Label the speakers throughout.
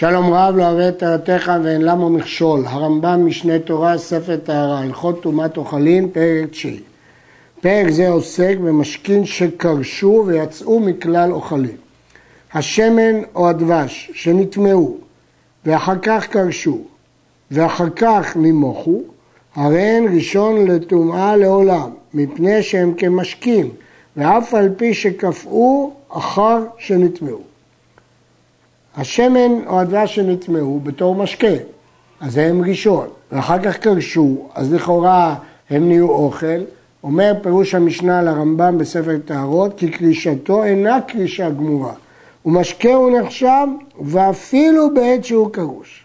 Speaker 1: שלום רב לא אוהב את תורתך ואין למה מכשול, הרמב"ם משנה תורה, ספר טהרה, הלכות טומאת אוכלים, פרק תשיעי. פרק זה עוסק במשכין שקרשו ויצאו מכלל אוכלים. השמן או הדבש שנטמעו ואחר כך קרשו ואחר כך נימוכו, הרי הן ראשון לטומאה לעולם, מפני שהם כמשקים, ואף על פי שקפאו אחר שנטמעו. השמן או הדבש שנטמעו בתור משקה, אז הם ראשון, ואחר כך קרשו, אז לכאורה הם נהיו אוכל. אומר פירוש המשנה לרמב"ם בספר טהרות, כי קרישתו אינה קרישה גמורה, ומשקה הוא נחשב, ואפילו בעת שהוא קרוש.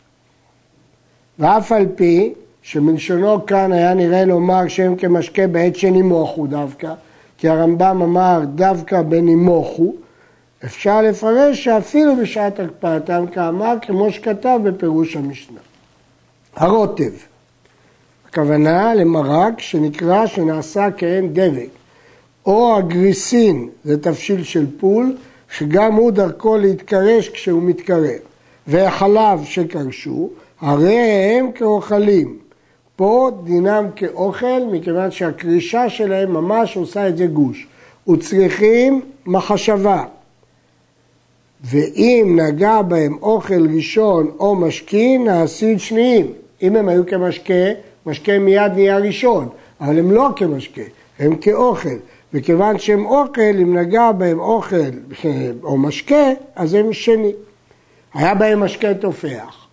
Speaker 1: ואף על פי שמלשונו כאן היה נראה לומר שהם כמשקה בעת שנימוכו דווקא, כי הרמב"ם אמר דווקא בנימוכו, אפשר לפרש שאפילו בשעת הקפאתם כאמר, כמו שכתב בפירוש המשנה. הרוטב, הכוונה למרק שנקרא שנעשה כעין דבק, או הגריסין, זה תבשיל של פול, שגם הוא דרכו להתקרש כשהוא מתקרב, והחלב שקרשו, הרי הם כאוכלים. פה דינם כאוכל, מכיוון שהקרישה שלהם ממש עושה את זה גוש. וצריכים מחשבה, ואם נגע בהם אוכל ראשון או משכין, נעשית שניים. אם הם היו כמשקה, משקה מיד נהיה ראשון, אבל הם לא כמשקה, הם כאוכל. וכיוון שהם אוכל, אם נגע בהם אוכל או משקה, אז הם שני. היה בהם משקה תופח.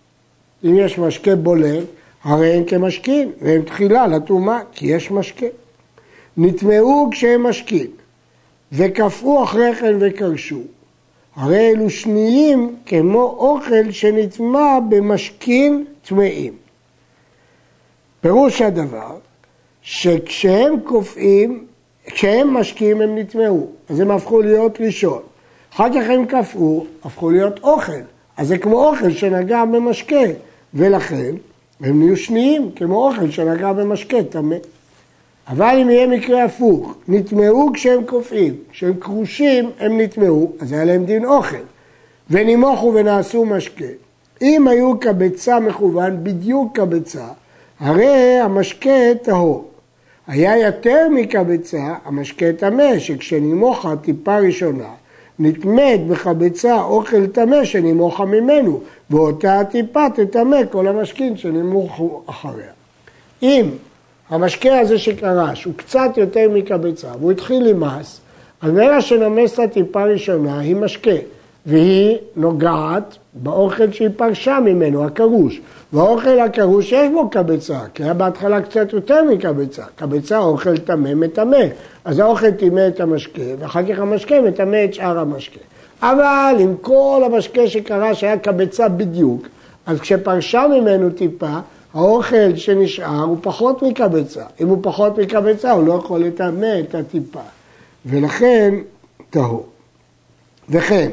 Speaker 1: אם יש משקה בולט, הרי הם כמשקין, והם תחילה לטומאה, כי יש משקה. נטמעו כשהם משקין, וקפאו אחרי כן וקרשו. הרי אלו שניים כמו אוכל שנטמע במשכין טמאים. פירוש הדבר שכשהם קופאים, כשהם משקים הם נטמעו, אז הם הפכו להיות ראשון. אחר כך הם קפאו, הפכו להיות אוכל. אז זה כמו אוכל שנגע במשקה, ולכן הם נהיו שניים, כמו אוכל שנגע במשקה טמא. אבל אם יהיה מקרה הפוך, נטמעו כשהם קופאים, כשהם כרושים הם נטמעו, אז היה להם דין אוכל, ונימוכו ונעשו משקה. אם היו כביצה מכוון, בדיוק כביצה, הרי המשקה טהור. היה יותר מכביצה, המשקה טמא, שכשנימוכה טיפה ראשונה, נטמאת בחביצה אוכל טמא שנימוכה ממנו, ואותה הטיפה תטמא כל המשכין שנימוכו אחריה. אם המשקה הזה שקרש הוא קצת יותר מקבצה והוא התחיל עם מס, אז מרגע שנמס את הטיפה ראשונה היא משקה והיא נוגעת באוכל שהיא פרשה ממנו, הקרוש. והאוכל הקרוש יש בו קבצה, כי היה בהתחלה קצת יותר מקבצה. קבצה אוכל טמא מטמא. אז האוכל טימא את המשקה, ואחר כך המשקה מטמא את שאר המשקה. אבל עם כל המשקה שקרה שהיה קבצה בדיוק, אז כשפרשה ממנו טיפה, האוכל שנשאר הוא פחות מקבצה. אם הוא פחות מקבצה, הוא לא יכול לטמא את הטיפה. ולכן, טהור. וכן,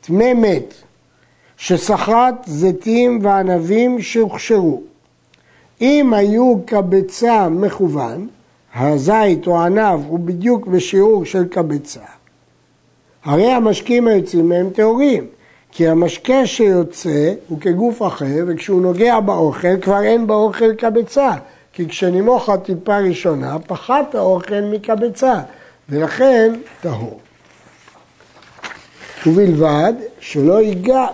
Speaker 1: טמא מת, שסחט זיתים וענבים שהוכשרו. אם היו קבצה מכוון, הזית או הענב הוא בדיוק בשיעור של קבצה, הרי המשקים היוצאים מהם טהורים. כי המשקה שיוצא הוא כגוף אחר, וכשהוא נוגע באוכל כבר אין באוכל קבצה. כי כשנימוך הטיפה ראשונה, פחת האוכל מקבצה, ולכן טהור. ובלבד שלא ייגע,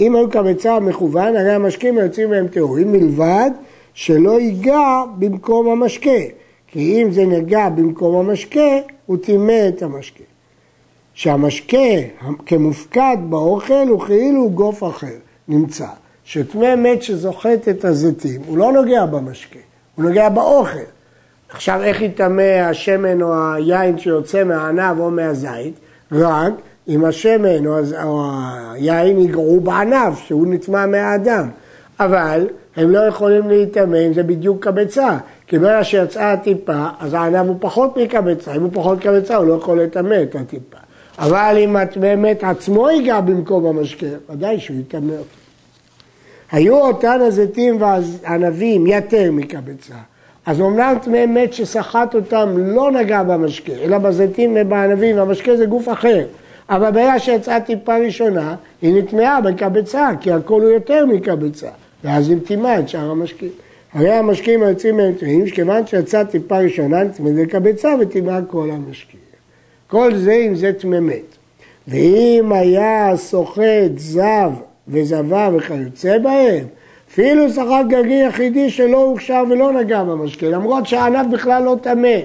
Speaker 1: אם היו קבצה מכוון, הרי המשקים היוצאים מהם טהורים, מלבד שלא ייגע במקום המשקה. כי אם זה נגע במקום המשקה, הוא טימא את המשקה. שהמשקה כמופקד באוכל הוא כאילו גוף אחר, נמצא. שטמא מת שזוכת את הזיתים, הוא לא נוגע במשקה, הוא נוגע באוכל. עכשיו איך יטמא השמן או היין שיוצא מהענב או מהזית? רק אם השמן או, או היין ייגעו בענב שהוא נטמע מהאדם. אבל הם לא יכולים להיטמא אם זה בדיוק קבצה. כי ברגע שיצאה הטיפה, אז הענב הוא פחות מקבצה. אם הוא פחות קבצה, הוא לא יכול לטמא את הטיפה. אבל אם את באמת עצמו ייגע במקום המשקה, ודאי שהוא יטמא אותו. היו אותן הזיתים והענבים יתר מקבצה. אז אמנם טמא מת שסחט אותם לא נגע במשקה, אלא בזיתים ובענבים, והמשקה זה גוף אחר. אבל ברגע שיצאה טיפה ראשונה, היא נטמעה בקבצה, כי הכל הוא יותר מקבצה, ואז היא מטימה את שאר המשקים. הרי המשקים היוצאים מהם טמאים, שכיוון שיצאה טיפה ראשונה, נטמאת בקבצה וטימאה כל המשקים. כל זה אם זה טמא ואם היה סוחט זב וזבה וכיוצא בהם, אפילו סחט גרגיר יחידי שלא הוכשר ולא נגע במשקה, למרות שהענף בכלל לא טמא,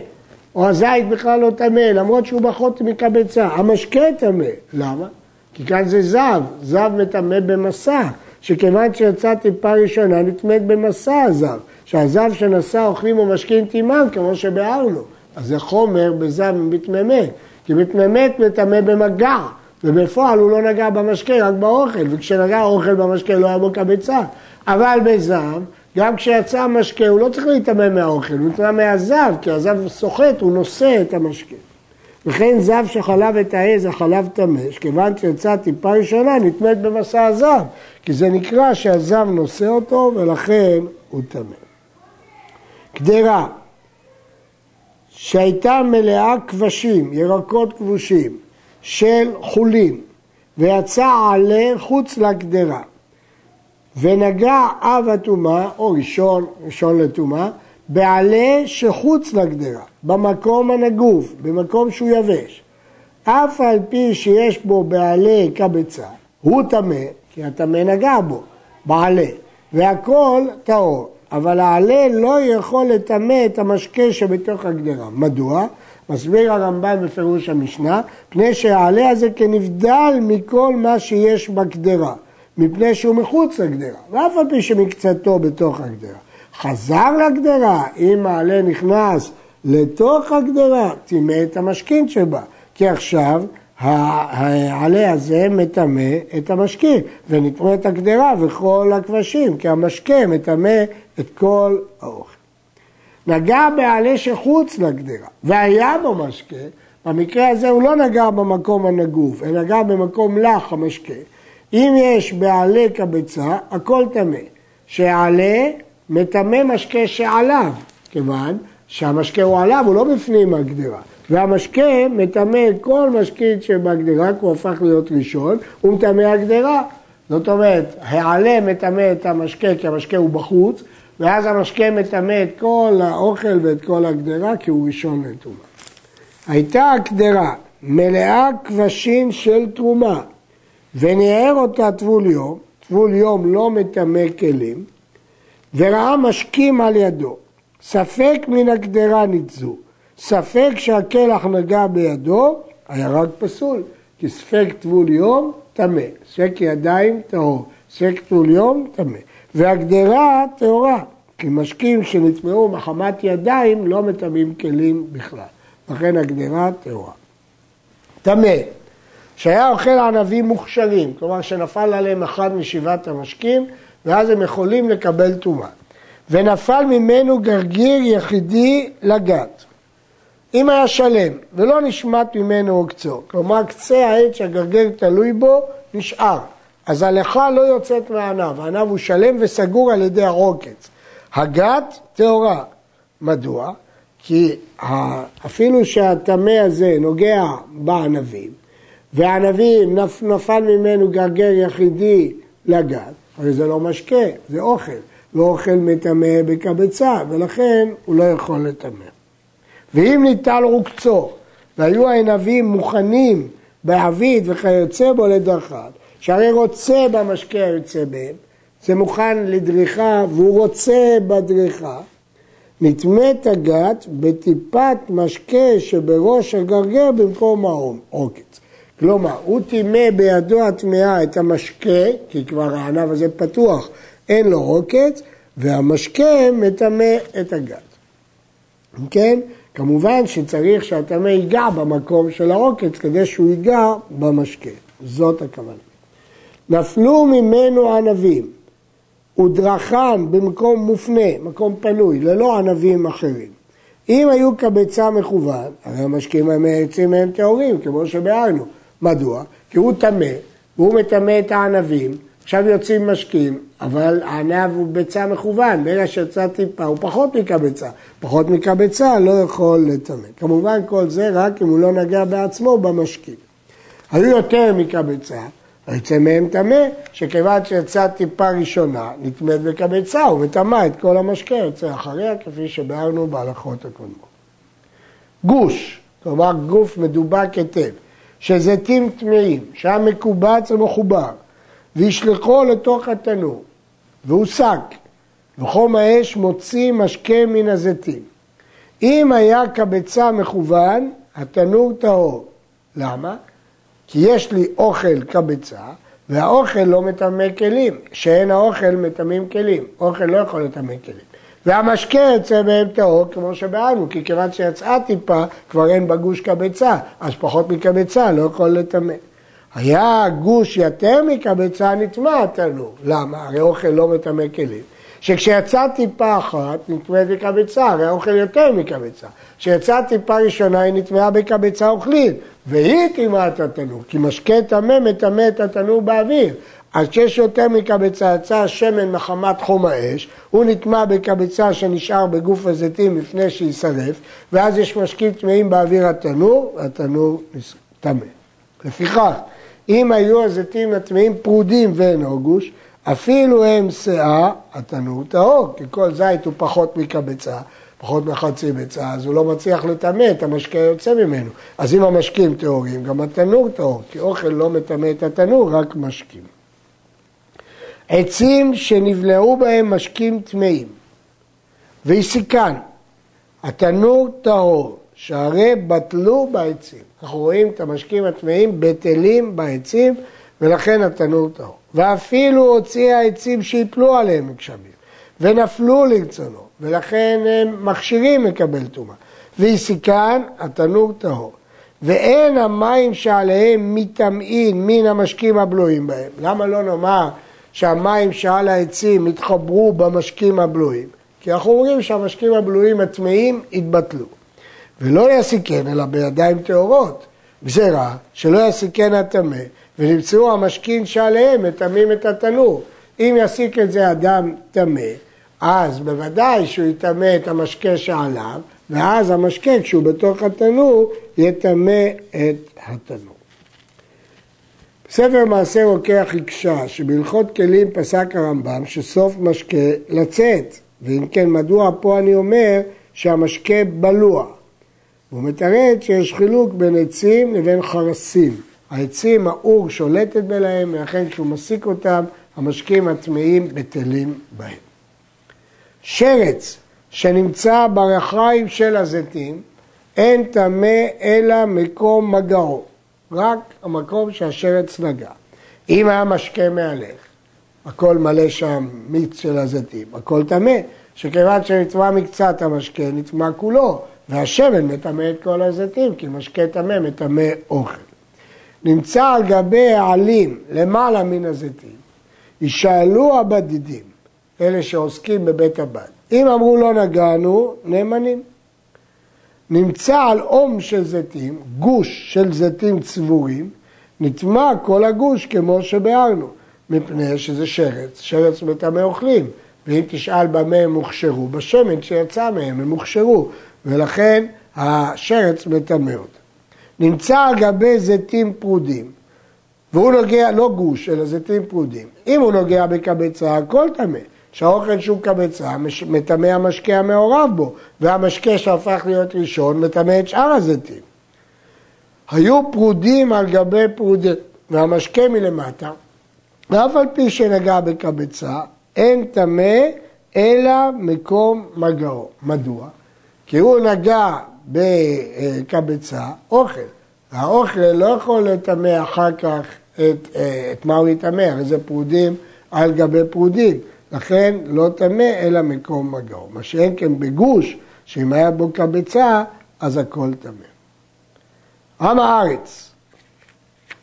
Speaker 1: או הזית בכלל לא טמא, למרות שהוא פחות מקבצה, המשקה טמא. למה? כי כאן זה זב, זב מטמא במסע, שכיוון שיצאה טיפה ראשונה נטמאת במסע הזב, שהזב שנשא אוכלים ומשקים טימם, כמו שביארנו. אז זה חומר בזב מתממת, כי מתממת מטמא במגע, ובפועל הוא לא נגע במשקה, רק באוכל, וכשנגע אוכל במשקה לא היה בו קבצה. אבל בזב, גם כשיצא המשקה הוא לא צריך להיטמא מהאוכל, הוא נטמא מהזב, כי הזב סוחט, הוא נושא את המשקה. וכן זב שחלב את העז, החלב טמא, כיוון שיצא טיפה ראשונה, נטמאת במסע הזב, כי זה נקרא שהזב נושא אותו ולכן הוא טמא. קדרה, שהייתה מלאה כבשים, ירקות כבושים, של חולין, ויצא עלה חוץ לקדרה, ונגע אב הטומאה, או ראשון, ראשון לטומאה, בעלה שחוץ לגדרה, במקום הנגוף, במקום שהוא יבש. אף על פי שיש בו בעלה קבצה, הוא טמא, כי הטמא נגע בו, בעלה, והכל טהור. אבל העלה לא יכול לטמא את המשקה שבתוך הגדרה. מדוע? מסביר הרמב"ם בפירוש המשנה, פני שהעלה הזה כנבדל מכל מה שיש בגדרה, מפני שהוא מחוץ לגדרה, ואף על פי שמקצתו בתוך הגדרה. חזר לגדרה, אם העלה נכנס לתוך הגדרה, טימא את המשכין שבה, כי עכשיו העלה הזה מטמא את המשקים, ונטמא את הגדרה וכל הכבשים, כי המשקה מטמא את כל האוכל. נגע בעלה שחוץ לגדרה, והיה בו משקה, במקרה הזה הוא לא נגע במקום הנגוף, אלא נגע במקום לח המשקה. אם יש בעלה קבצה, הכל טמא. שעלה מטמא משקה שעליו, כיוון שהמשקה הוא עליו, הוא לא בפנים הגדרה. והמשקה מטמא כל משקית שבגדרה, כי הוא הפך להיות ראשון, הוא מטמא הגדרה. זאת אומרת, העלה מטמא את המשקה כי המשקה הוא בחוץ, ואז המשקה מטמא את כל האוכל ואת כל הגדרה כי הוא ראשון לטומאה. הייתה הקדרה מלאה כבשים של תרומה, וניער אותה טבול יום, טבול יום לא מטמא כלים, וראה משקים על ידו, ספק מן הגדרה ניתזו, ספק שהקלח נגע בידו, היה רק פסול, כי ספק טבול יום, טמא, ספק ידיים, טהור, ספק טבול יום, טמא. והגדרה טהורה, כי משקים שנטמעו מחמת ידיים לא מטמאים כלים בכלל. לכן הגדרה טהורה. טמא, שהיה אוכל ענבים מוכשרים, כלומר שנפל עליהם אחד משבעת המשקים, ואז הם יכולים לקבל טומאה. ונפל ממנו גרגיר יחידי לגת. אם היה שלם ולא נשמט ממנו עוקצו, כלומר קצה העץ שהגרגר תלוי בו נשאר, אז הלכה לא יוצאת מהענב, הענב הוא שלם וסגור על ידי העוקץ. הגת טהורה. מדוע? כי אפילו שהטמא הזה נוגע בענבים, והענבים נפל ממנו גרגר יחידי לגת, הרי זה לא משקה, זה אוכל, ואוכל מטמא בקבצה, ולכן הוא לא יכול לטמא. ואם ניטל רוקצו, והיו הענבים מוכנים בעביד וכיוצא בו לדרכיו, שהרי רוצה במשקה היוצא בהם, זה מוכן לדריכה והוא רוצה בדריכה, נטמאת הגת בטיפת משקה שבראש הגרגר במקום העוקץ. כלומר, הוא טימא בידו הטמאה את המשקה, כי כבר הענב הזה פתוח, אין לו עוקץ, והמשקה מטמא את הגת. כן? כמובן שצריך שהטמא ייגע במקום של העוקץ כדי שהוא ייגע במשקה. זאת הכוונה. נפלו ממנו ענבים ודרכן במקום מופנה, מקום פנוי, ללא ענבים אחרים. אם היו כביצה מכוון, הרי המשקים האלה יוצאים מהם טהורים, כמו שביארנו. מדוע? כי הוא טמא, והוא מטמא את הענבים, עכשיו יוצאים משקים, אבל הענב הוא ביצה מכוון, ברגע שיצא טיפה הוא פחות מקבצה, פחות מקבצה לא יכול לטמא. כמובן כל זה רק אם הוא לא נגע בעצמו במשקים. היו יותר מקבצה, יצא מהם טמא, שכיוון שיצאה טיפה ראשונה, נטמאת בקבצה ומטמא את כל המשקה, יוצא אחריה, כפי שביארנו בהלכות הקודמות. גוש, כלומר גוף מדובק היטב, שזיתים טמאים, שהיה מקובץ ומחובר, וישלחו לתוך התנור, והוסק, וחום האש מוציא משקה מן הזיתים. אם היה קבצה מכוון, התנור טהור. למה? כי יש לי אוכל קבצה, והאוכל לא מטמא כלים, שאין האוכל מטמאים כלים. אוכל לא יכול לטמא כלים. והמשקה יוצא מהם טהור, כמו שבאנו, כי כיוון שיצאה טיפה, כבר אין בגוש קבצה, אז פחות מקבצה לא יכול לטמא. היה גוש יותר מקבצה, נטמע התנור. למה? הרי אוכל לא מטמא כלים. שכשיצאה טיפה אחת, נטמאת בקבצה, הרי האוכל יותר מקבצה. כשיצאה טיפה ראשונה, היא נטמעה בקבצה אוכלין, והיא טימאה את התנור, כי משקה טמא מטמא את התנור באוויר. אז כשיש יותר מקבצה, יצא השמן מחמת חום האש, הוא נטמע בקבצה שנשאר בגוף הזיתים לפני שיישרף, ואז יש משקים טמאים באוויר התנור, והתנור טמא. לפיכך, אם היו הזיתים הטמאים פרודים ואינו גוש, אפילו הם שאה, התנור טהור, כי כל זית הוא פחות מקבצה, פחות מחצי ביצה, אז הוא לא מצליח לטמא את המשקה היוצא ממנו. אז אם המשקים טהורים, גם התנור טהור, כי אוכל לא מטמא את התנור, רק משקים. עצים שנבלעו בהם משקים טמאים, והסיקן, התנור טהור, שהרי בטלו בעצים. אנחנו רואים את המשקים הטמאים בטלים בעצים, ולכן התנור טהור. ואפילו הוציא העצים שיפלו עליהם מגשמים, ונפלו לרצונו, ולכן הם מכשירים לקבל טומאה. והסיקן, התנור טהור. ואין המים שעליהם מטמאים מן המשקים הבלויים בהם. למה לא נאמר שהמים שעל העצים התחברו במשקים הבלויים? כי אנחנו אומרים שהמשקים הבלויים הטמאים התבטלו. ולא יסיקן אלא בידיים טהורות. גזירה שלא יסיקן הטמא ונמצאו המשכין שעליהם מטמאים את התנור. אם יסיק את זה אדם טמא, אז בוודאי שהוא יטמא את המשקה שעליו, ואז המשקה כשהוא בתוך התנור יטמא את התנור. בספר מעשה רוקח הקשה שבהלכות כלים פסק הרמב"ם שסוף משקה לצאת, ואם כן מדוע פה אני אומר שהמשקה בלוע. הוא מתרץ שיש חילוק בין עצים לבין חרסים. העצים, האור שולטת בהם, ולכן כשהוא מסיק אותם, המשקים הטמאים בטלים בהם. שרץ שנמצא ברחיים של הזיתים, אין טמא אלא מקום מגעו, רק המקום שהשרץ נגע. אם היה משקה מהלך, הכל מלא שם מיץ של הזיתים, הכל טמא, שכיוון שנטמע מקצת המשקה, נטמע כולו, והשמן מטמא את כל הזיתים, כי משקה טמא מטמא אוכל. נמצא על גבי העלים למעלה מן הזיתים, ישאלו הבדידים, אלה שעוסקים בבית הבד. אם אמרו לא נגענו, נאמנים. נמצא על אום של זיתים, גוש של זיתים צבורים, נטמע כל הגוש כמו שביארנו, מפני שזה שרץ, שרץ מטמא אוכלים, ואם תשאל במה הם הוכשרו, בשמן שיצא מהם הם הוכשרו, ולכן השרץ מטמא אותם. נמצא על גבי זיתים פרודים, והוא נוגע, לא גוש, אלא זיתים פרודים. אם הוא נוגע בקבצה, הכל טמא. שהאוכל שהוא כביצה, מטמא המשקה המעורב בו, והמשקה שהפך להיות ראשון מטמא את שאר הזיתים. היו פרודים על גבי פרודים, והמשקה מלמטה, ואף על פי שנגע בכביצה, אין טמא אלא מקום מגעו. מדוע? כי הוא נגע בכביצה אוכל. האוכל לא יכול לטמא אחר כך את, את מה הוא יטמא, הרי זה פרודים על גבי פרודים. לכן לא טמא אלא מקום מגעו. מה שאין כן בגוש, שאם היה בו כביצה, אז הכל טמא. עם הארץ,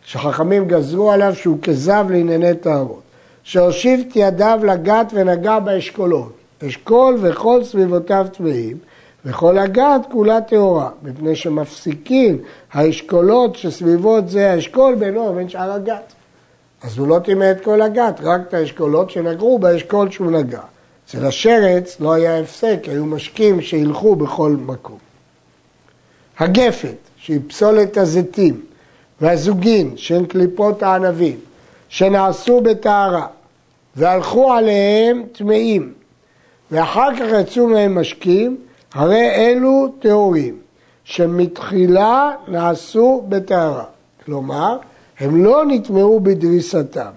Speaker 1: שחכמים גזרו עליו שהוא כזב לענייני טהרות, שהושיב את ידיו לגת ונגע באשכולות, אשכול וכל סביבותיו טמאים, וכל הגת כולה טהורה, מפני שמפסיקים האשכולות שסביבות זה האשכול בינו ובין שאר הגת. אז הוא לא טימא את כל הגת, רק את האשכולות שנגעו באשכול שהוא נגע. אצל השרץ לא היה הפסק, היו משקים שילכו בכל מקום. הגפת, שהיא פסולת הזיתים, והזוגין שהן קליפות הענבים, שנעשו בטהרה, והלכו עליהם טמאים, ואחר כך יצאו מהם משקים, הרי אלו טהורים, שמתחילה נעשו בטהרה. כלומר, הם לא נטמעו בדריסתם.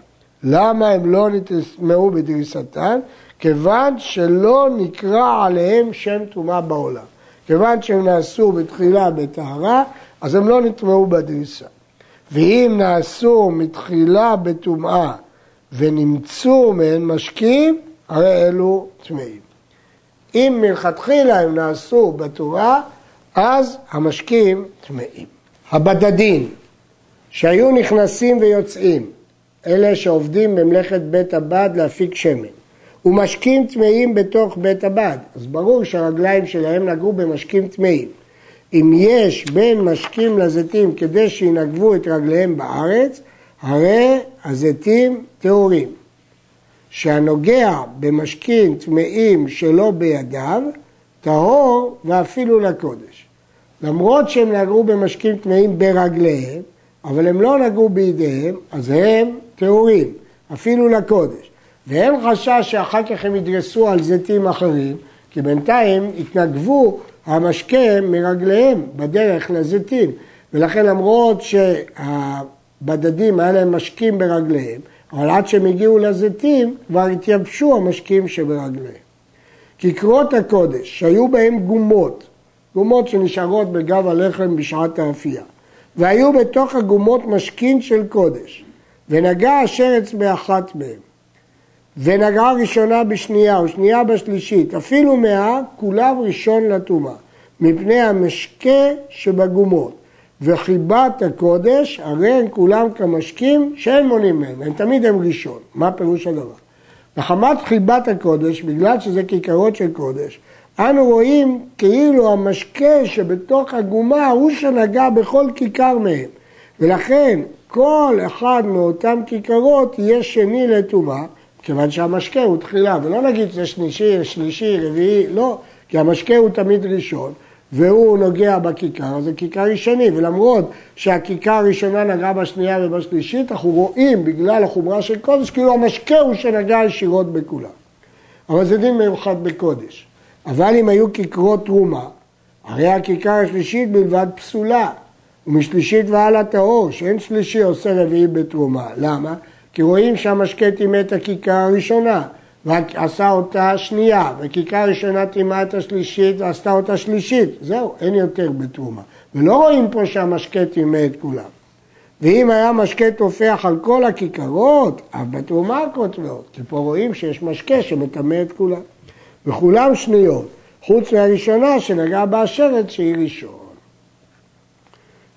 Speaker 1: למה הם לא נטמעו בדריסתם? כיוון שלא נקרא עליהם שם טומאה בעולם. כיוון שהם נעשו בתחילה בטהרה, אז הם לא נטמעו בדריסה. ואם נעשו מתחילה בטומאה ונמצאו מהן משקים, הרי אלו טמאים. אם מלכתחילה הם נעשו בטומאה, אז המשקים טמאים. הבדדים שהיו נכנסים ויוצאים, אלה שעובדים במלאכת בית הבד להפיק שמן, ומשקים טמאים בתוך בית הבד, אז ברור שהרגליים שלהם נגעו במשקים טמאים. אם יש בין משקים לזיתים כדי שינגבו את רגליהם בארץ, הרי הזיתים טהורים. שהנוגע במשקים טמאים שלא בידיו, טהור ואפילו לקודש. למרות שהם נגעו במשקים טמאים ברגליהם, אבל הם לא נגעו בידיהם, אז הם טהורים, אפילו לקודש. ואין חשש שאחר כך הם ידרסו על זיתים אחרים, כי בינתיים התנגבו המשקה מרגליהם בדרך לזיתים. ולכן למרות שהבדדים היה להם משקים ברגליהם, אבל עד שהם הגיעו לזיתים כבר התייבשו המשקים שברגליהם. כיכרות הקודש שהיו בהם גומות, גומות שנשארות בגב הלחם בשעת האפייה, והיו בתוך הגומות משכין של קודש, ונגע השרץ באחת מהם, ונגעה ראשונה בשנייה ושנייה בשלישית, אפילו מאה, כולם ראשון לטומאה, מפני המשקה שבגומות. וחיבת הקודש, הרי הם כולם כמשקים שאין מונים מהם, הם תמיד הם ראשון. מה פירוש הדבר? מחמת חיבת הקודש, בגלל שזה כיכרות של קודש, אנו רואים כאילו המשקה שבתוך הגומה הוא שנגע בכל כיכר מהם. ולכן כל אחד מאותם כיכרות יהיה שני לטומאה, כיוון שהמשקה הוא תחילה, ולא נגיד שזה שלישי, שלישי, רביעי, לא, כי המשקה הוא תמיד ראשון, והוא נוגע בכיכר, אז זה כיכר ראשוני, ולמרות שהכיכר הראשונה נגעה בשנייה ובשלישית, אנחנו רואים בגלל החומרה של קודש, כאילו המשקה הוא שנגע ישירות בכולם. אבל זה דין מיוחד בקודש. אבל אם היו כיכרות תרומה, הרי הכיכר השלישית בלבד פסולה, ומשלישית והלאה טהור, שאין שלישי עושה רביעי בתרומה. למה? כי רואים שהמשקה טימא את הכיכר הראשונה, ועשה אותה שנייה, וכיכר ראשונה טימאה את השלישית ועשתה אותה שלישית. זהו, אין יותר בתרומה. ולא רואים פה שהמשקה טימא את כולם. ואם היה משקה תופח על כל הכיכרות, אף בתרומה כותבות, כי פה רואים שיש משקה שמטמא את כולם. וכולם שניות, חוץ מהראשונה שנגעה באשרת שהיא ראשון.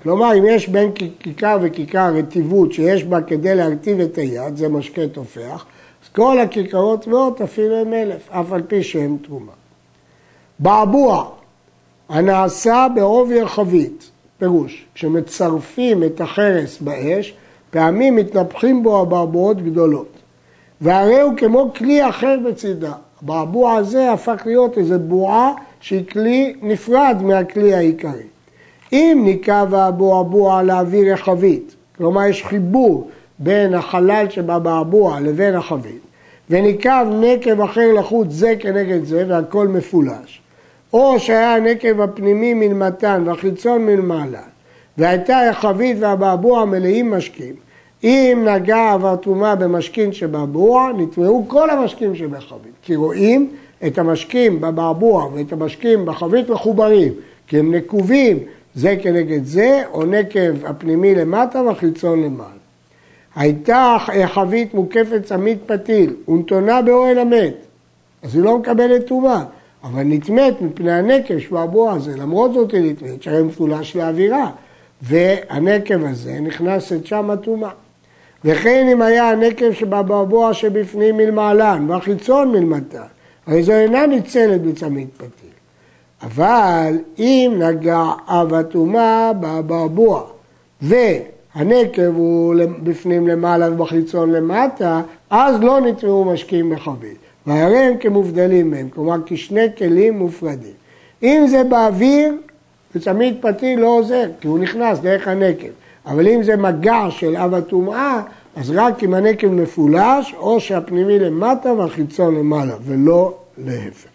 Speaker 1: כלומר, אם יש בין כיכר וכיכר רטיבות שיש בה כדי להרטיב את היד, זה משקה תופח, כל הכיכרות טמאות אפילו הם אלף, אף על פי שהם תרומה. בעבוע, הנעשה בעובי החבית, פירוש, כשמצרפים את החרס באש, פעמים מתנפחים בו הבעבועות גדולות. והרי הוא כמו כלי אחר בצידה. הבעבוע הזה הפך להיות איזו בועה שהיא כלי נפרד מהכלי העיקרי. אם ניקב הבועבוע לאוויר החבית, כלומר יש חיבור בין החלל שבבעבוע לבין החבית, וניקב נקב אחר לחוץ זה כנגד זה והכל מפולש, או שהיה הנקב הפנימי מלמתן והחיצון מלמעלה, והייתה החבית והבעבוע מלאים משקים, אם נגע עבר תרומה במשכין שבבוע, נטמעו כל המשקים שבחבית. כי רואים את המשקים בבעבוע ואת המשקים בחבית מחוברים, כי הם נקובים זה כנגד זה, או נקב הפנימי למטה והחיצון למעלה. הייתה חבית מוקפת צמית פתיל ונתונה באוהל המת, אז היא לא מקבלת טומאה, אבל נטמאת מפני הנקב שבבוע הזה, למרות זאת היא נטמאת, שהרי מפולש לאווירה, והנקב הזה נכנסת שם הטומאה. וכן אם היה הנקב שבבעבוע שבפנים מלמעלן והחיצון מלמטה, הרי זו אינה ניצלת בצמית פתיל. אבל אם נגע אב הטומאה בבעבוע והנקב הוא בפנים למעלה ובחיצון למטה, אז לא נטמעו משקיעים בחבית. והרי הם כמובדלים מהם, כלומר כשני כלים מופרדים. אם זה באוויר, בצמית פתיל לא עוזר, כי הוא נכנס דרך הנקב. אבל אם זה מגע של אב הטומאה, אז רק אם הנקב מפולש, או שהפנימי למטה והחיצון למעלה, ולא להפך.